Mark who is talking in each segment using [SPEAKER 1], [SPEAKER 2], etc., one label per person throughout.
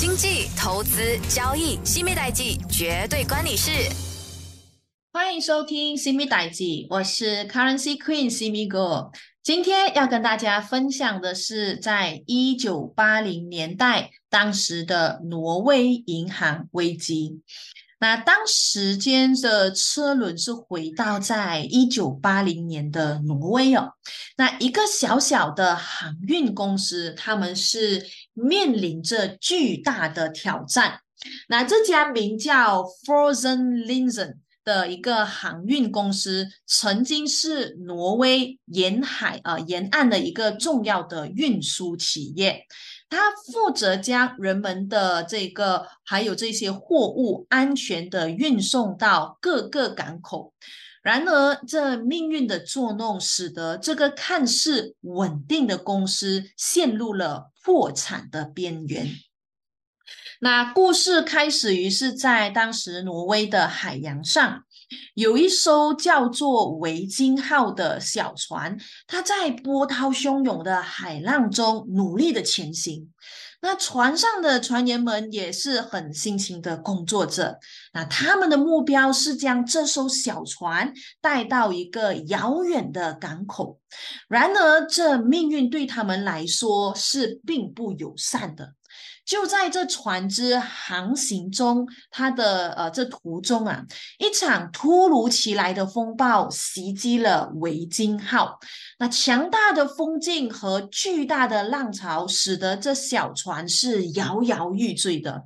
[SPEAKER 1] 经济、投资、交易，新米代记绝对关你事。
[SPEAKER 2] 欢迎收听新米代记，我是 Currency Queen 西米哥。今天要跟大家分享的是，在一九八零年代，当时的挪威银行危机。那当时间的车轮是回到在一九八零年的挪威哦，那一个小小的航运公司，他们是面临着巨大的挑战。那这家名叫 Frozen Linsen 的一个航运公司，曾经是挪威沿海啊沿岸的一个重要的运输企业。他负责将人们的这个还有这些货物安全的运送到各个港口。然而，这命运的作弄使得这个看似稳定的公司陷入了破产的边缘。那故事开始于是在当时挪威的海洋上。有一艘叫做“维京号”的小船，它在波涛汹涌的海浪中努力的前行。那船上的船员们也是很辛勤的工作着。那他们的目标是将这艘小船带到一个遥远的港口。然而，这命运对他们来说是并不友善的。就在这船只航行中，它的呃这途中啊，一场突如其来的风暴袭击了维京号。那强大的风劲和巨大的浪潮，使得这小船是摇摇欲坠的。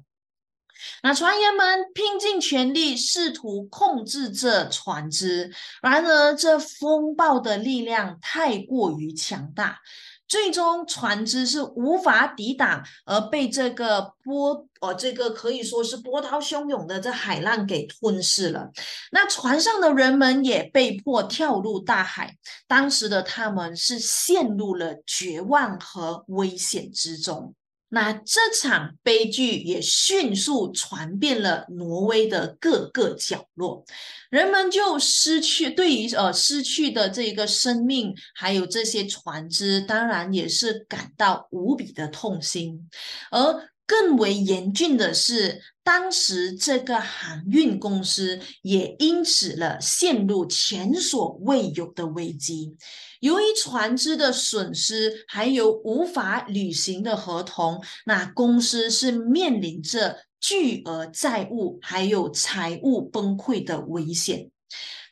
[SPEAKER 2] 那船员们拼尽全力试图控制这船只，然而这风暴的力量太过于强大。最终，船只是无法抵挡，而被这个波，呃，这个可以说是波涛汹涌的这海浪给吞噬了。那船上的人们也被迫跳入大海。当时的他们是陷入了绝望和危险之中。那这场悲剧也迅速传遍了挪威的各个角落，人们就失去对于呃失去的这个生命，还有这些船只，当然也是感到无比的痛心，而。更为严峻的是，当时这个航运公司也因此了陷入前所未有的危机。由于船只的损失，还有无法履行的合同，那公司是面临着巨额债务，还有财务崩溃的危险。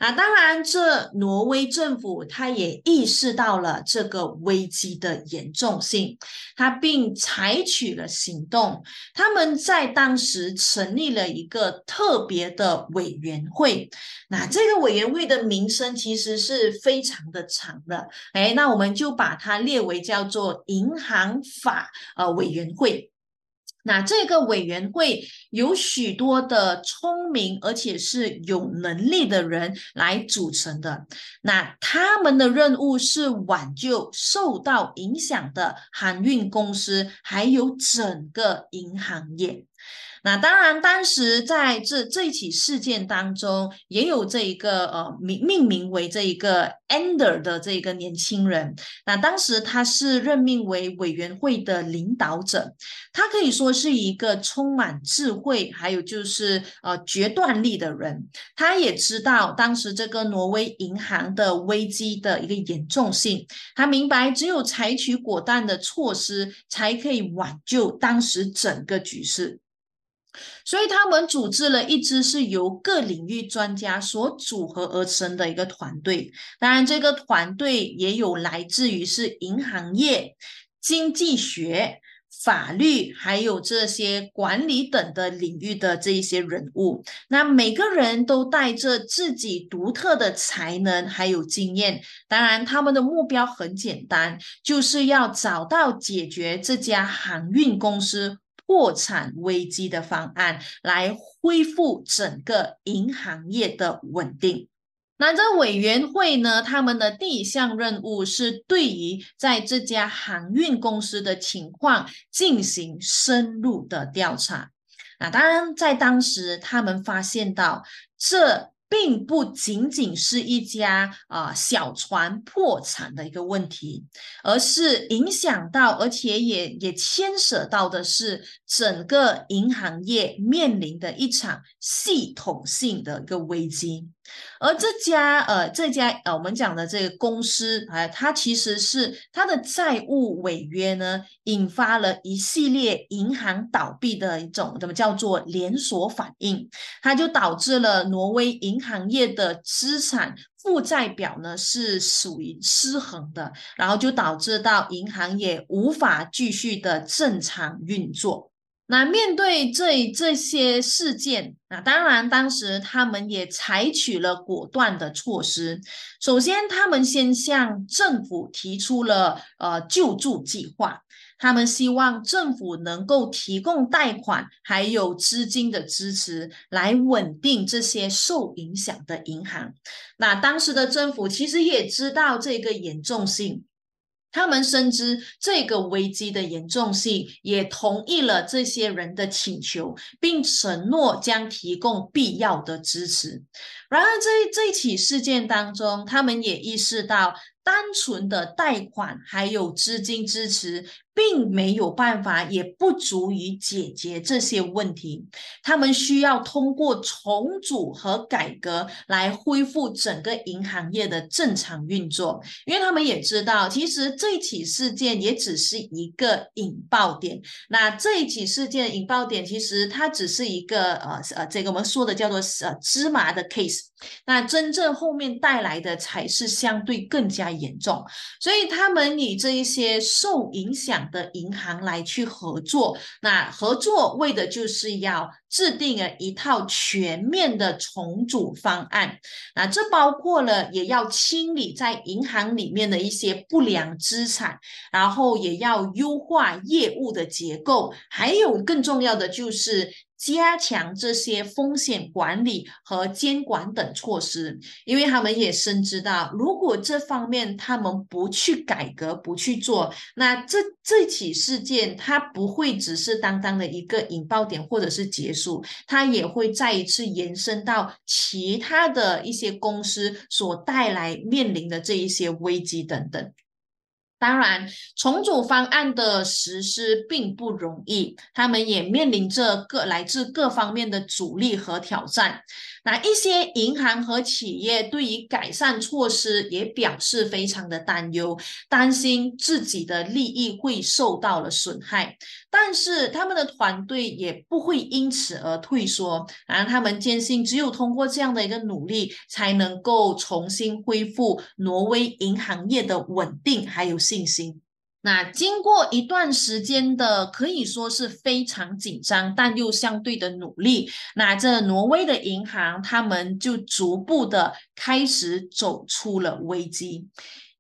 [SPEAKER 2] 啊当然，这挪威政府他也意识到了这个危机的严重性，他并采取了行动。他们在当时成立了一个特别的委员会。那这个委员会的名声其实是非常的长的，哎，那我们就把它列为叫做银行法呃委员会。那这个委员会有许多的聪明而且是有能力的人来组成的。那他们的任务是挽救受到影响的航运公司，还有整个银行业。那当然，当时在这这一起事件当中，也有这一个呃名命名为这一个 Ender 的这一个年轻人。那当时他是任命为委员会的领导者，他可以说是一个充满智慧，还有就是呃决断力的人。他也知道当时这个挪威银行的危机的一个严重性，他明白只有采取果断的措施，才可以挽救当时整个局势。所以他们组织了一支是由各领域专家所组合而成的一个团队。当然，这个团队也有来自于是银行业、经济学、法律，还有这些管理等的领域的这一些人物。那每个人都带着自己独特的才能还有经验。当然，他们的目标很简单，就是要找到解决这家航运公司。破产危机的方案来恢复整个银行业的稳定。那这委员会呢？他们的第一项任务是对于在这家航运公司的情况进行深入的调查。那当然，在当时他们发现到这。并不仅仅是一家啊小船破产的一个问题，而是影响到，而且也也牵涉到的是整个银行业面临的一场系统性的一个危机。而这家呃，这家呃，我们讲的这个公司啊，它其实是它的债务违约呢，引发了一系列银行倒闭的一种怎么叫做连锁反应，它就导致了挪威银行业的资产负债表呢是属于失衡的，然后就导致到银行业无法继续的正常运作。那面对这这些事件，那当然当时他们也采取了果断的措施。首先，他们先向政府提出了呃救助计划，他们希望政府能够提供贷款还有资金的支持，来稳定这些受影响的银行。那当时的政府其实也知道这个严重性。他们深知这个危机的严重性，也同意了这些人的请求，并承诺将提供必要的支持。然而，这这起事件当中，他们也意识到。单纯的贷款还有资金支持，并没有办法，也不足以解决这些问题。他们需要通过重组和改革来恢复整个银行业的正常运作。因为他们也知道，其实这起事件也只是一个引爆点。那这一起事件引爆点，其实它只是一个呃呃，这个我们说的叫做呃芝麻的 case。那真正后面带来的才是相对更加严重，所以他们以这一些受影响的银行来去合作，那合作为的就是要制定了一套全面的重组方案，那这包括了也要清理在银行里面的一些不良资产，然后也要优化业务的结构，还有更重要的就是。加强这些风险管理和监管等措施，因为他们也深知到，如果这方面他们不去改革、不去做，那这这起事件它不会只是单单的一个引爆点或者是结束，它也会再一次延伸到其他的一些公司所带来面临的这一些危机等等。当然，重组方案的实施并不容易，他们也面临着各来自各方面的阻力和挑战。那一些银行和企业对于改善措施也表示非常的担忧，担心自己的利益会受到了损害。但是他们的团队也不会因此而退缩，然后他们坚信，只有通过这样的一个努力，才能够重新恢复挪威银行业的稳定还有信心。那经过一段时间的可以说是非常紧张，但又相对的努力，那这挪威的银行他们就逐步的开始走出了危机。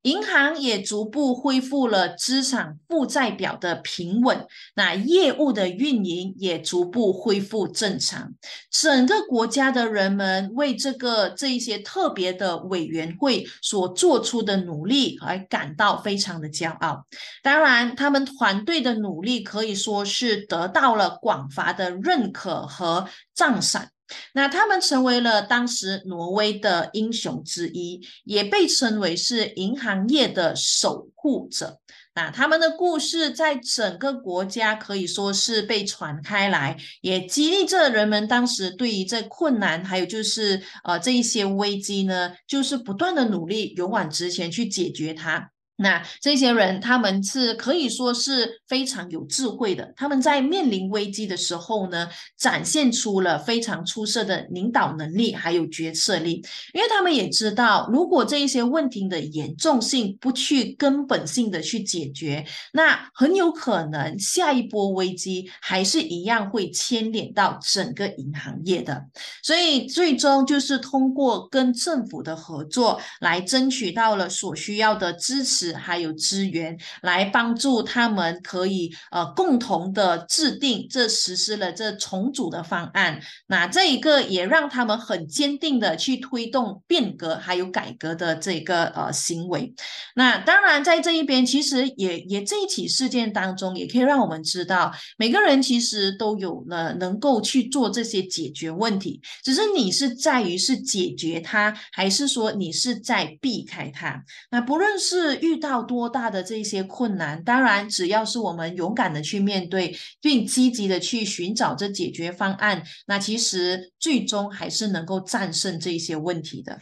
[SPEAKER 2] 银行也逐步恢复了资产负债表的平稳，那业务的运营也逐步恢复正常。整个国家的人们为这个这一些特别的委员会所做出的努力而感到非常的骄傲。当然，他们团队的努力可以说是得到了广泛的认可和赞赏。那他们成为了当时挪威的英雄之一，也被称为是银行业的守护者。那他们的故事在整个国家可以说是被传开来，也激励着人们当时对于这困难，还有就是呃这一些危机呢，就是不断的努力，勇往直前去解决它。那这些人，他们是可以说是非常有智慧的。他们在面临危机的时候呢，展现出了非常出色的领导能力，还有决策力。因为他们也知道，如果这一些问题的严重性不去根本性的去解决，那很有可能下一波危机还是一样会牵连到整个银行业的。所以，最终就是通过跟政府的合作，来争取到了所需要的支持。识还有资源，来帮助他们可以呃共同的制定这实施了这重组的方案。那这一个也让他们很坚定的去推动变革还有改革的这个呃行为。那当然在这一边，其实也也这一起事件当中，也可以让我们知道，每个人其实都有了能够去做这些解决问题，只是你是在于是解决它，还是说你是在避开它。那不论是遇到多大的这些困难，当然只要是我们勇敢的去面对，并积极的去寻找这解决方案，那其实最终还是能够战胜这些问题的。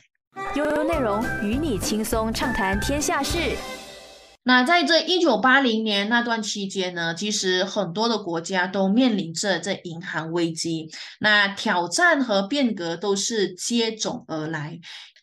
[SPEAKER 1] 悠悠内容与你轻松畅谈天下事。
[SPEAKER 2] 那在这一九八零年那段期间呢，其实很多的国家都面临着这银行危机，那挑战和变革都是接踵而来。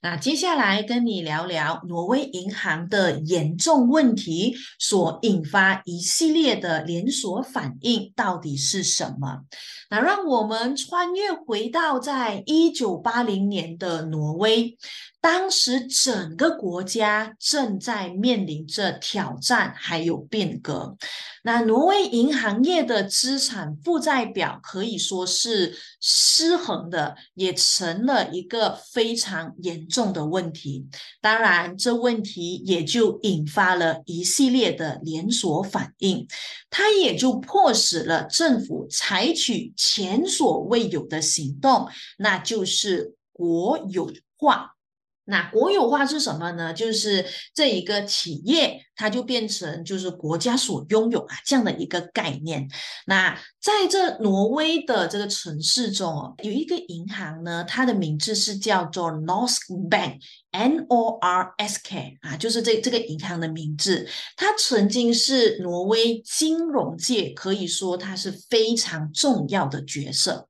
[SPEAKER 2] 那接下来跟你聊聊挪威银行的严重问题所引发一系列的连锁反应到底是什么？那让我们穿越回到在一九八零年的挪威。当时整个国家正在面临着挑战，还有变革。那挪威银行业的资产负债表可以说是失衡的，也成了一个非常严重的问题。当然，这问题也就引发了一系列的连锁反应，它也就迫使了政府采取前所未有的行动，那就是国有化。那国有化是什么呢？就是这一个企业，它就变成就是国家所拥有啊这样的一个概念。那在这挪威的这个城市中，有一个银行呢，它的名字是叫做 Norsk Bank，N O R S K 啊，就是这这个银行的名字。它曾经是挪威金融界可以说它是非常重要的角色。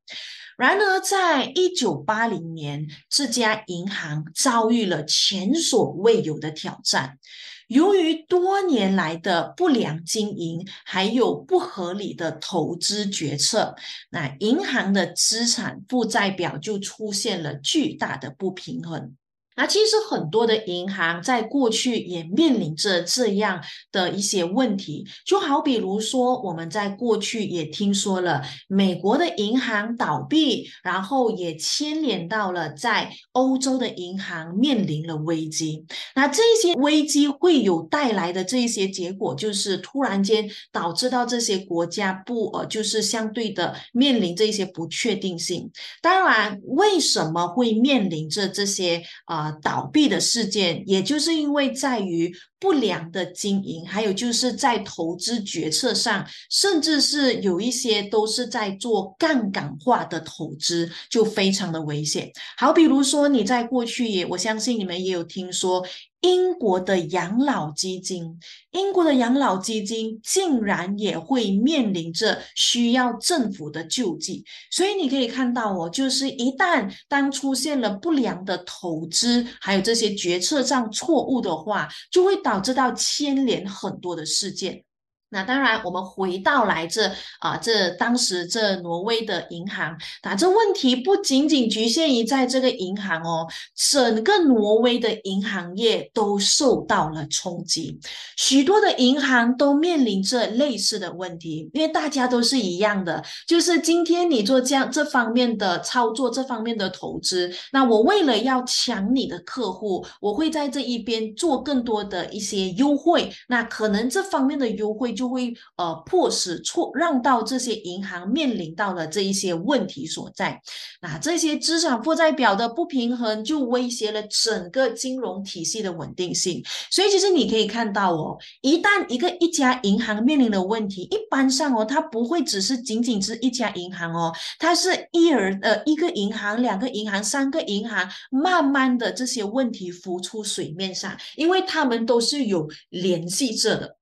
[SPEAKER 2] 然而，在一九八零年，这家银行遭遇了前所未有的挑战。由于多年来的不良经营，还有不合理的投资决策，那银行的资产负债表就出现了巨大的不平衡。那其实很多的银行在过去也面临着这样的一些问题，就好比如说，我们在过去也听说了美国的银行倒闭，然后也牵连到了在欧洲的银行面临了危机。那这些危机会有带来的这一些结果，就是突然间导致到这些国家不呃，就是相对的面临这一些不确定性。当然，为什么会面临着这些啊？倒闭的事件，也就是因为在于不良的经营，还有就是在投资决策上，甚至是有一些都是在做杠杆化的投资，就非常的危险。好，比如说你在过去也，我相信你们也有听说。英国的养老基金，英国的养老基金竟然也会面临着需要政府的救济，所以你可以看到哦，就是一旦当出现了不良的投资，还有这些决策上错误的话，就会导致到牵连很多的事件。那当然，我们回到来这啊，这当时这挪威的银行，那这问题不仅仅局限于在这个银行哦，整个挪威的银行业都受到了冲击，许多的银行都面临着类似的问题，因为大家都是一样的，就是今天你做这样这方面的操作，这方面的投资，那我为了要抢你的客户，我会在这一边做更多的一些优惠，那可能这方面的优惠。就会呃迫使错让到这些银行面临到了这一些问题所在，那这些资产负债表的不平衡就威胁了整个金融体系的稳定性。所以其实你可以看到哦，一旦一个一家银行面临的问题，一般上哦，它不会只是仅仅是一家银行哦，它是一而呃一个银行、两个银行、三个银行，慢慢的这些问题浮出水面上，因为他们都是有联系着的。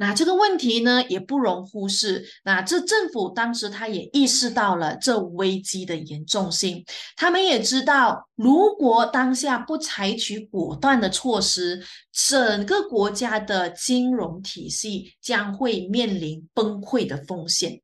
[SPEAKER 2] 那这个问题呢，也不容忽视。那这政府当时他也意识到了这危机的严重性，他们也知道，如果当下不采取果断的措施，整个国家的金融体系将会面临崩溃的风险。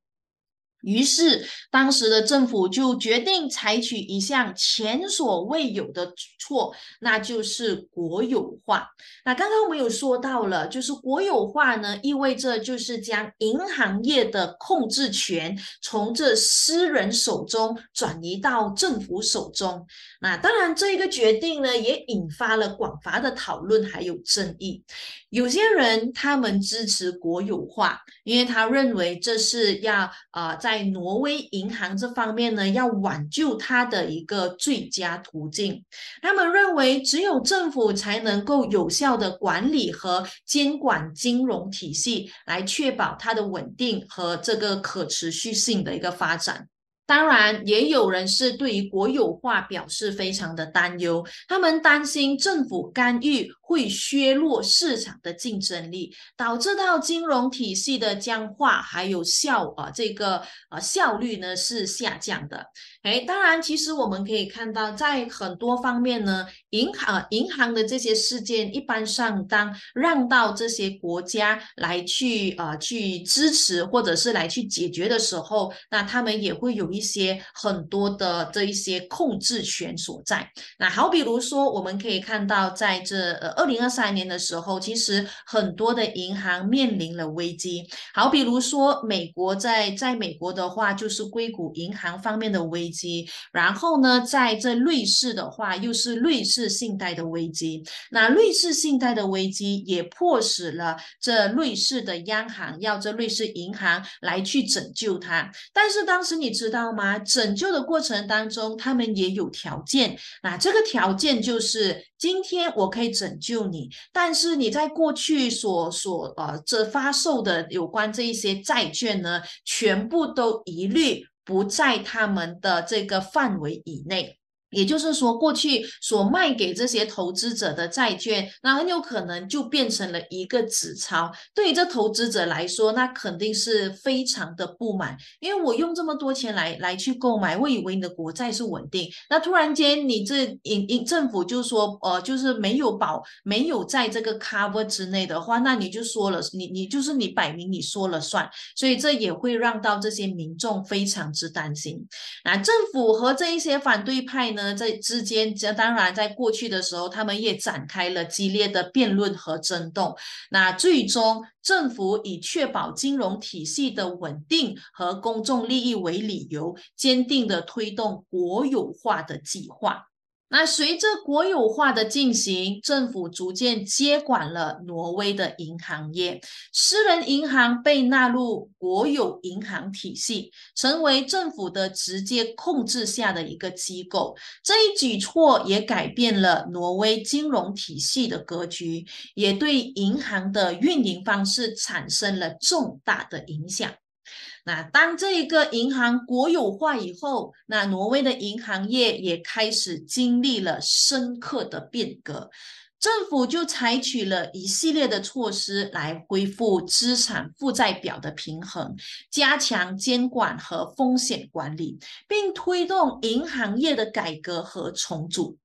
[SPEAKER 2] 于是，当时的政府就决定采取一项前所未有的举措，那就是国有化。那刚刚我们有说到了，就是国有化呢，意味着就是将银行业的控制权从这私人手中转移到政府手中。那当然，这一个决定呢，也引发了广泛的讨论还有争议。有些人他们支持国有化，因为他认为这是要啊在在挪威银行这方面呢，要挽救它的一个最佳途径。他们认为，只有政府才能够有效的管理和监管金融体系，来确保它的稳定和这个可持续性的一个发展。当然，也有人是对于国有化表示非常的担忧，他们担心政府干预会削弱市场的竞争力，导致到金融体系的僵化，还有效啊这个呃效率呢是下降的。哎，当然，其实我们可以看到，在很多方面呢，银行银行的这些事件，一般上当让到这些国家来去呃去支持或者是来去解决的时候，那他们也会有一些很多的这一些控制权所在。那好，比如说我们可以看到，在这呃二零二三年的时候，其实很多的银行面临了危机。好，比如说美国在在美国的话，就是硅谷银行方面的危。机，然后呢，在这瑞士的话，又是瑞士信贷的危机。那瑞士信贷的危机也迫使了这瑞士的央行要这瑞士银行来去拯救它。但是当时你知道吗？拯救的过程当中，他们也有条件。那这个条件就是，今天我可以拯救你，但是你在过去所所呃这发售的有关这一些债券呢，全部都一律。不在他们的这个范围以内。也就是说，过去所卖给这些投资者的债券，那很有可能就变成了一个纸钞。对于这投资者来说，那肯定是非常的不满，因为我用这么多钱来来去购买，我以为你的国债是稳定，那突然间你这银银政府就说，呃，就是没有保，没有在这个 cover 之内的话，那你就说了，你你就是你摆明你说了算，所以这也会让到这些民众非常之担心。那政府和这一些反对派。呢，在之间，这当然在过去的时候，他们也展开了激烈的辩论和争斗。那最终，政府以确保金融体系的稳定和公众利益为理由，坚定的推动国有化的计划。那随着国有化的进行，政府逐渐接管了挪威的银行业，私人银行被纳入国有银行体系，成为政府的直接控制下的一个机构。这一举措也改变了挪威金融体系的格局，也对银行的运营方式产生了重大的影响。那当这一个银行国有化以后，那挪威的银行业也开始经历了深刻的变革，政府就采取了一系列的措施来恢复资产负债表的平衡，加强监管和风险管理，并推动银行业的改革和重组。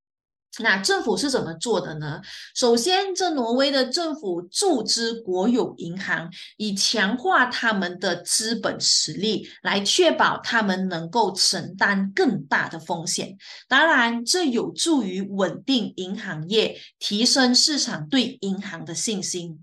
[SPEAKER 2] 那政府是怎么做的呢？首先，这挪威的政府注资国有银行，以强化他们的资本实力，来确保他们能够承担更大的风险。当然，这有助于稳定银行业，提升市场对银行的信心。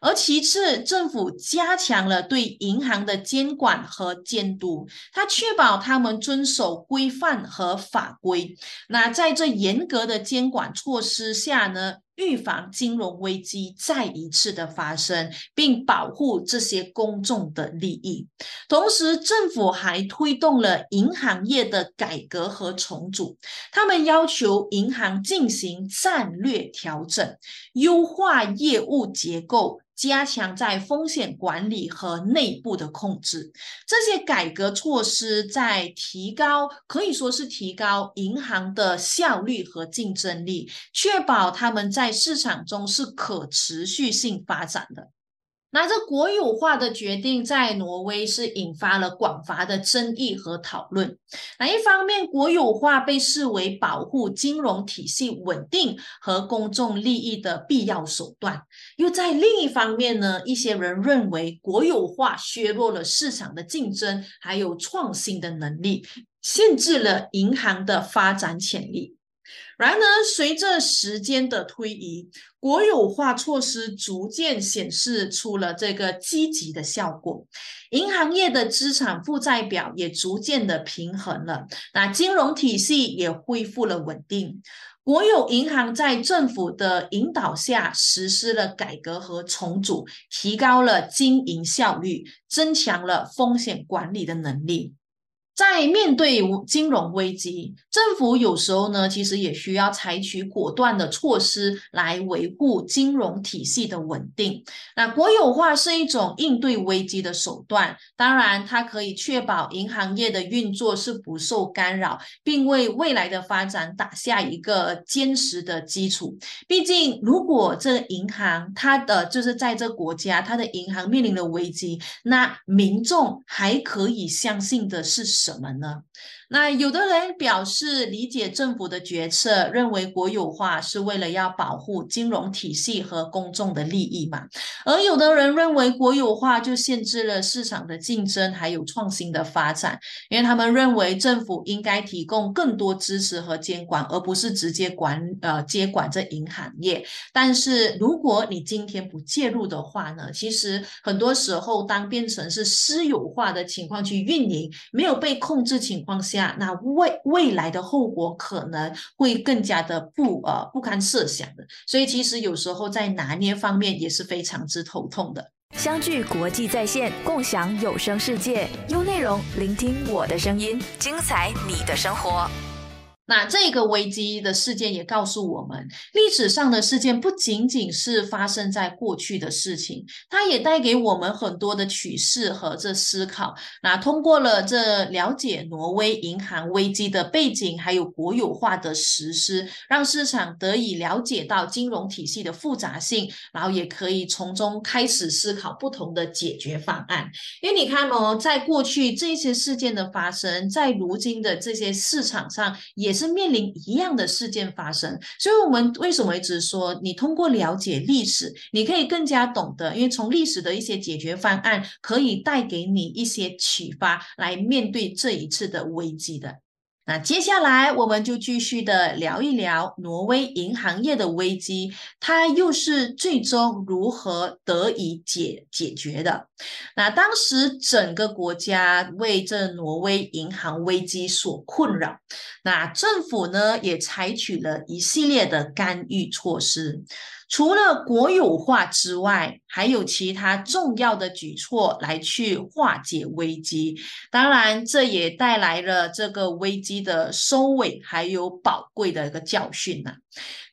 [SPEAKER 2] 而其次，政府加强了对银行的监管和监督，它确保他们遵守规范和法规。那在这严格的监管措施下呢，预防金融危机再一次的发生，并保护这些公众的利益。同时，政府还推动了银行业的改革和重组，他们要求银行进行战略调整，优化业务结构。加强在风险管理和内部的控制，这些改革措施在提高，可以说是提高银行的效率和竞争力，确保他们在市场中是可持续性发展的。那这国有化的决定在挪威是引发了广泛的争议和讨论。那一方面，国有化被视为保护金融体系稳定和公众利益的必要手段；又在另一方面呢，一些人认为国有化削弱了市场的竞争还有创新的能力，限制了银行的发展潜力。然而，随着时间的推移，国有化措施逐渐显示出了这个积极的效果，银行业的资产负债表也逐渐的平衡了，那金融体系也恢复了稳定。国有银行在政府的引导下实施了改革和重组，提高了经营效率，增强了风险管理的能力。在面对金融危机，政府有时候呢，其实也需要采取果断的措施来维护金融体系的稳定。那国有化是一种应对危机的手段，当然它可以确保银行业的运作是不受干扰，并为未来的发展打下一个坚实的基础。毕竟，如果这个银行它的就是在这国家它的银行面临了危机，那民众还可以相信的是什？什么呢？那有的人表示理解政府的决策，认为国有化是为了要保护金融体系和公众的利益嘛。而有的人认为国有化就限制了市场的竞争，还有创新的发展，因为他们认为政府应该提供更多支持和监管，而不是直接管呃接管这银行业。但是如果你今天不介入的话呢，其实很多时候当变成是私有化的情况去运营，没有被控制情况下。那那未未来的后果可能会更加的不呃不堪设想的，所以其实有时候在拿捏方面也是非常之头痛的。
[SPEAKER 1] 相聚国际在线，共享有声世界，用内容聆听我的声音，精彩你的生活。
[SPEAKER 2] 那这个危机的事件也告诉我们，历史上的事件不仅仅是发生在过去的事情，它也带给我们很多的启示和这思考。那通过了这了解挪威银行危机的背景，还有国有化的实施，让市场得以了解到金融体系的复杂性，然后也可以从中开始思考不同的解决方案。因为你看哦，在过去这些事件的发生，在如今的这些市场上也。是面临一样的事件发生，所以我们为什么一直说，你通过了解历史，你可以更加懂得，因为从历史的一些解决方案，可以带给你一些启发，来面对这一次的危机的。那接下来我们就继续的聊一聊挪威银行业的危机，它又是最终如何得以解解决的？那当时整个国家为这挪威银行危机所困扰，那政府呢也采取了一系列的干预措施。除了国有化之外，还有其他重要的举措来去化解危机。当然，这也带来了这个危机的收尾，还有宝贵的一个教训呐。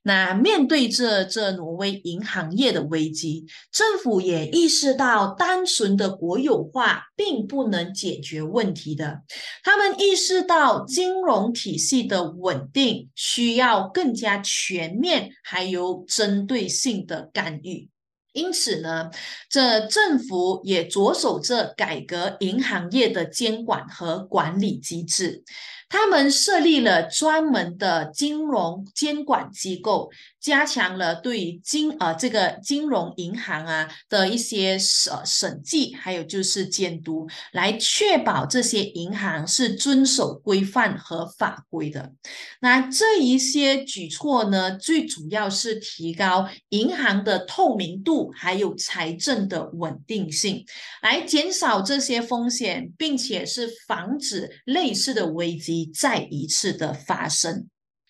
[SPEAKER 2] 那面对这这挪威银行业的危机，政府也意识到单纯的国有化并不能解决问题的。他们意识到金融体系的稳定需要更加全面还有针对性的干预。因此呢，这政府也着手这改革银行业的监管和管理机制。他们设立了专门的金融监管机构，加强了对金呃这个金融银行啊的一些审审计，还有就是监督，来确保这些银行是遵守规范和法规的。那这一些举措呢，最主要是提高银行的透明度，还有财政的稳定性，来减少这些风险，并且是防止类似的危机。再一次的发生。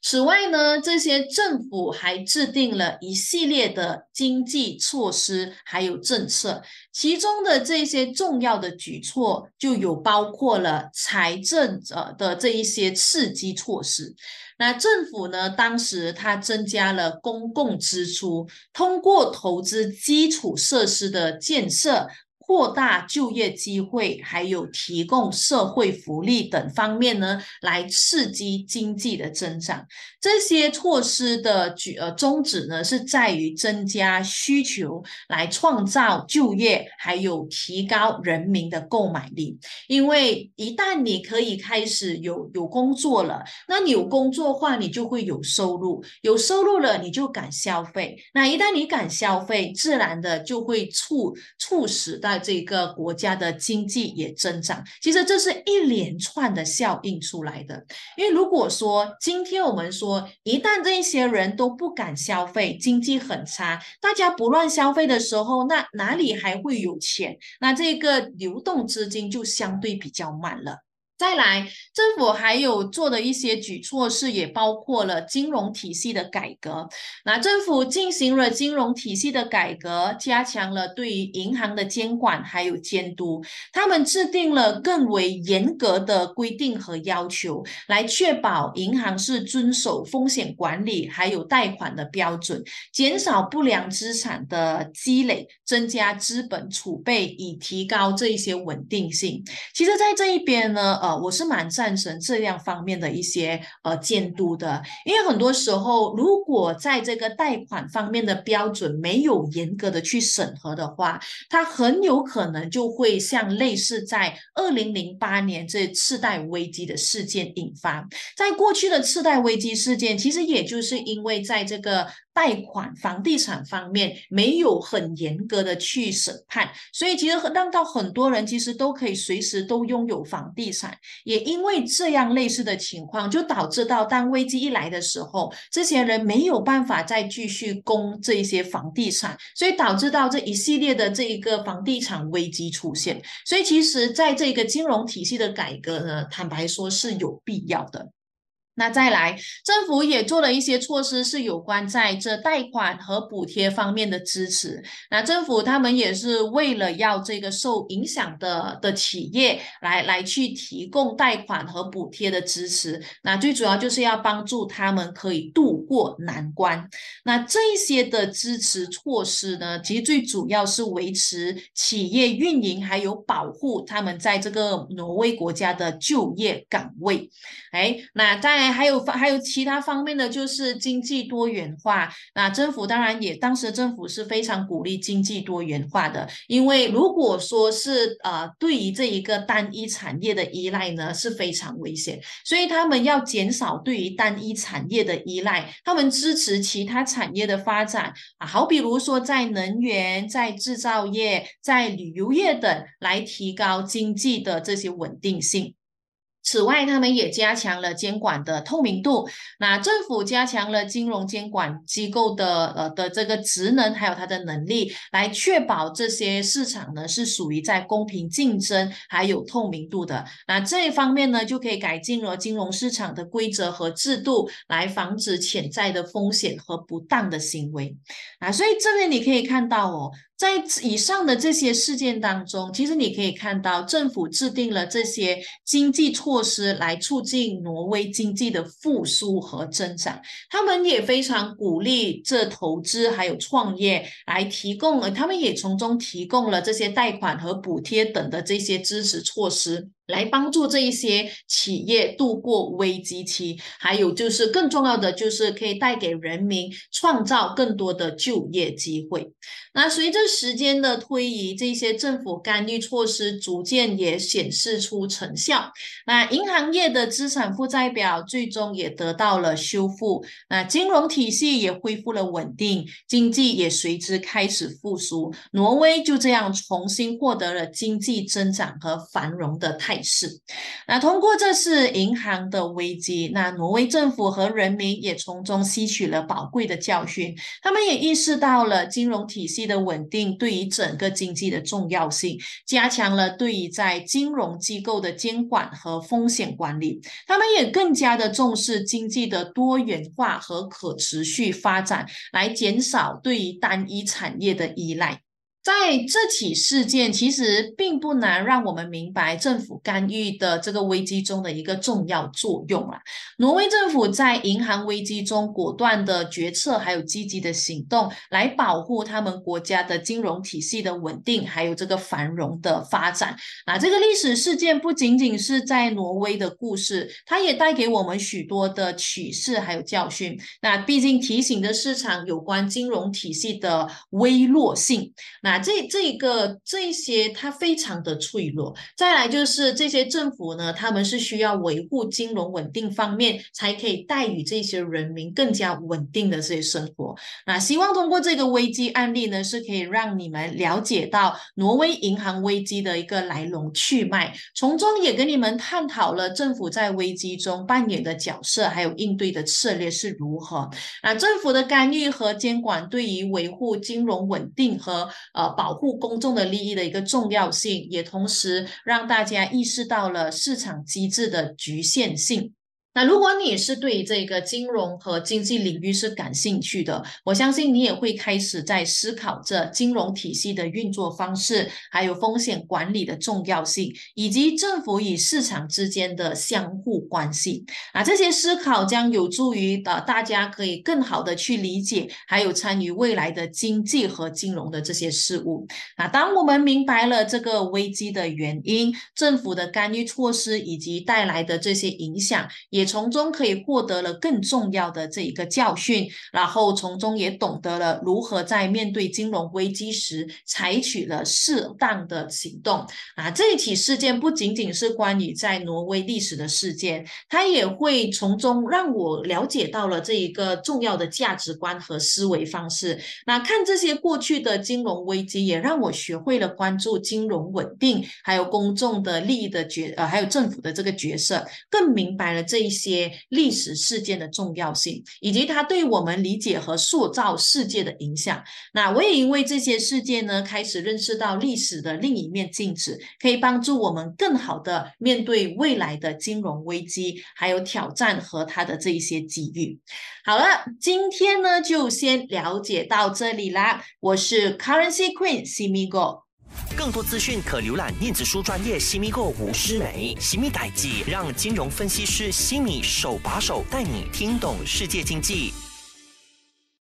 [SPEAKER 2] 此外呢，这些政府还制定了一系列的经济措施，还有政策。其中的这些重要的举措，就有包括了财政呃的这一些刺激措施。那政府呢，当时它增加了公共支出，通过投资基础设施的建设。扩大就业机会，还有提供社会福利等方面呢，来刺激经济的增长。这些措施的举呃宗旨呢，是在于增加需求，来创造就业，还有提高人民的购买力。因为一旦你可以开始有有工作了，那你有工作话，你就会有收入，有收入了，你就敢消费。那一旦你敢消费，自然的就会促促使到这个国家的经济也增长。其实这是一连串的效应出来的。因为如果说今天我们说，一旦这一些人都不敢消费，经济很差，大家不乱消费的时候，那哪里还会有钱？那这个流动资金就相对比较慢了。再来，政府还有做的一些举措是，也包括了金融体系的改革。那政府进行了金融体系的改革，加强了对于银行的监管还有监督。他们制定了更为严格的规定和要求，来确保银行是遵守风险管理还有贷款的标准，减少不良资产的积累，增加资本储备，以提高这一些稳定性。其实，在这一边呢，我是蛮赞成这样方面的一些呃监督的，因为很多时候，如果在这个贷款方面的标准没有严格的去审核的话，它很有可能就会像类似在二零零八年这次贷危机的事件引发。在过去的次贷危机事件，其实也就是因为在这个。贷款房地产方面没有很严格的去审判，所以其实让到很多人其实都可以随时都拥有房地产。也因为这样类似的情况，就导致到当危机一来的时候，这些人没有办法再继续供这些房地产，所以导致到这一系列的这一个房地产危机出现。所以其实在这个金融体系的改革呢，坦白说是有必要的。那再来，政府也做了一些措施，是有关在这贷款和补贴方面的支持。那政府他们也是为了要这个受影响的的企业来来去提供贷款和补贴的支持。那最主要就是要帮助他们可以度过难关。那这些的支持措施呢，其实最主要是维持企业运营，还有保护他们在这个挪威国家的就业岗位。哎，那当然还有方还有其他方面的，就是经济多元化。那政府当然也，当时政府是非常鼓励经济多元化的，因为如果说是呃对于这一个单一产业的依赖呢，是非常危险，所以他们要减少对于单一产业的依赖，他们支持其他产业的发展啊，好比如说在能源、在制造业、在旅游业等，来提高经济的这些稳定性。此外，他们也加强了监管的透明度。那政府加强了金融监管机构的呃的这个职能，还有它的能力，来确保这些市场呢是属于在公平竞争还有透明度的。那这一方面呢，就可以改进了金融市场的规则和制度，来防止潜在的风险和不当的行为。啊，所以这边你可以看到哦。在以上的这些事件当中，其实你可以看到，政府制定了这些经济措施来促进挪威经济的复苏和增长。他们也非常鼓励这投资还有创业，来提供了，他们也从中提供了这些贷款和补贴等的这些支持措施。来帮助这一些企业度过危机期，还有就是更重要的，就是可以带给人民创造更多的就业机会。那随着时间的推移，这些政府干预措施逐渐也显示出成效。那银行业的资产负债表最终也得到了修复，那金融体系也恢复了稳定，经济也随之开始复苏。挪威就这样重新获得了经济增长和繁荣的态。势，那通过这次银行的危机，那挪威政府和人民也从中吸取了宝贵的教训。他们也意识到了金融体系的稳定对于整个经济的重要性，加强了对于在金融机构的监管和风险管理。他们也更加的重视经济的多元化和可持续发展，来减少对于单一产业的依赖。在这起事件，其实并不难让我们明白政府干预的这个危机中的一个重要作用啊。挪威政府在银行危机中果断的决策，还有积极的行动，来保护他们国家的金融体系的稳定，还有这个繁荣的发展。那这个历史事件不仅仅是在挪威的故事，它也带给我们许多的启示还有教训。那毕竟提醒的市场有关金融体系的微弱性。那这这个这些它非常的脆弱。再来就是这些政府呢，他们是需要维护金融稳定方面，才可以带予这些人民更加稳定的这些生活。那希望通过这个危机案例呢，是可以让你们了解到挪威银行危机的一个来龙去脉，从中也跟你们探讨了政府在危机中扮演的角色，还有应对的策略是如何。那政府的干预和监管对于维护金融稳定和呃，保护公众的利益的一个重要性，也同时让大家意识到了市场机制的局限性。那如果你是对这个金融和经济领域是感兴趣的，我相信你也会开始在思考着金融体系的运作方式，还有风险管理的重要性，以及政府与市场之间的相互关系。啊，这些思考将有助于的大家可以更好的去理解，还有参与未来的经济和金融的这些事物。那当我们明白了这个危机的原因、政府的干预措施以及带来的这些影响，也从中可以获得了更重要的这一个教训，然后从中也懂得了如何在面对金融危机时采取了适当的行动。啊，这一起事件不仅仅是关于在挪威历史的事件，它也会从中让我了解到了这一个重要的价值观和思维方式。那看这些过去的金融危机，也让我学会了关注金融稳定，还有公众的利益的角呃，还有政府的这个角色，更明白了这一。一些历史事件的重要性，以及它对我们理解和塑造世界的影响。那我也因为这些事件呢，开始认识到历史的另一面镜子，可以帮助我们更好的面对未来的金融危机，还有挑战和它的这一些机遇。好了，今天呢就先了解到这里啦。我是 Currency Queen Simigo。
[SPEAKER 3] 更多资讯可浏览电子书专业西米购吴诗梅西米代记，让金融分析师西米手把手带你听懂世界经济。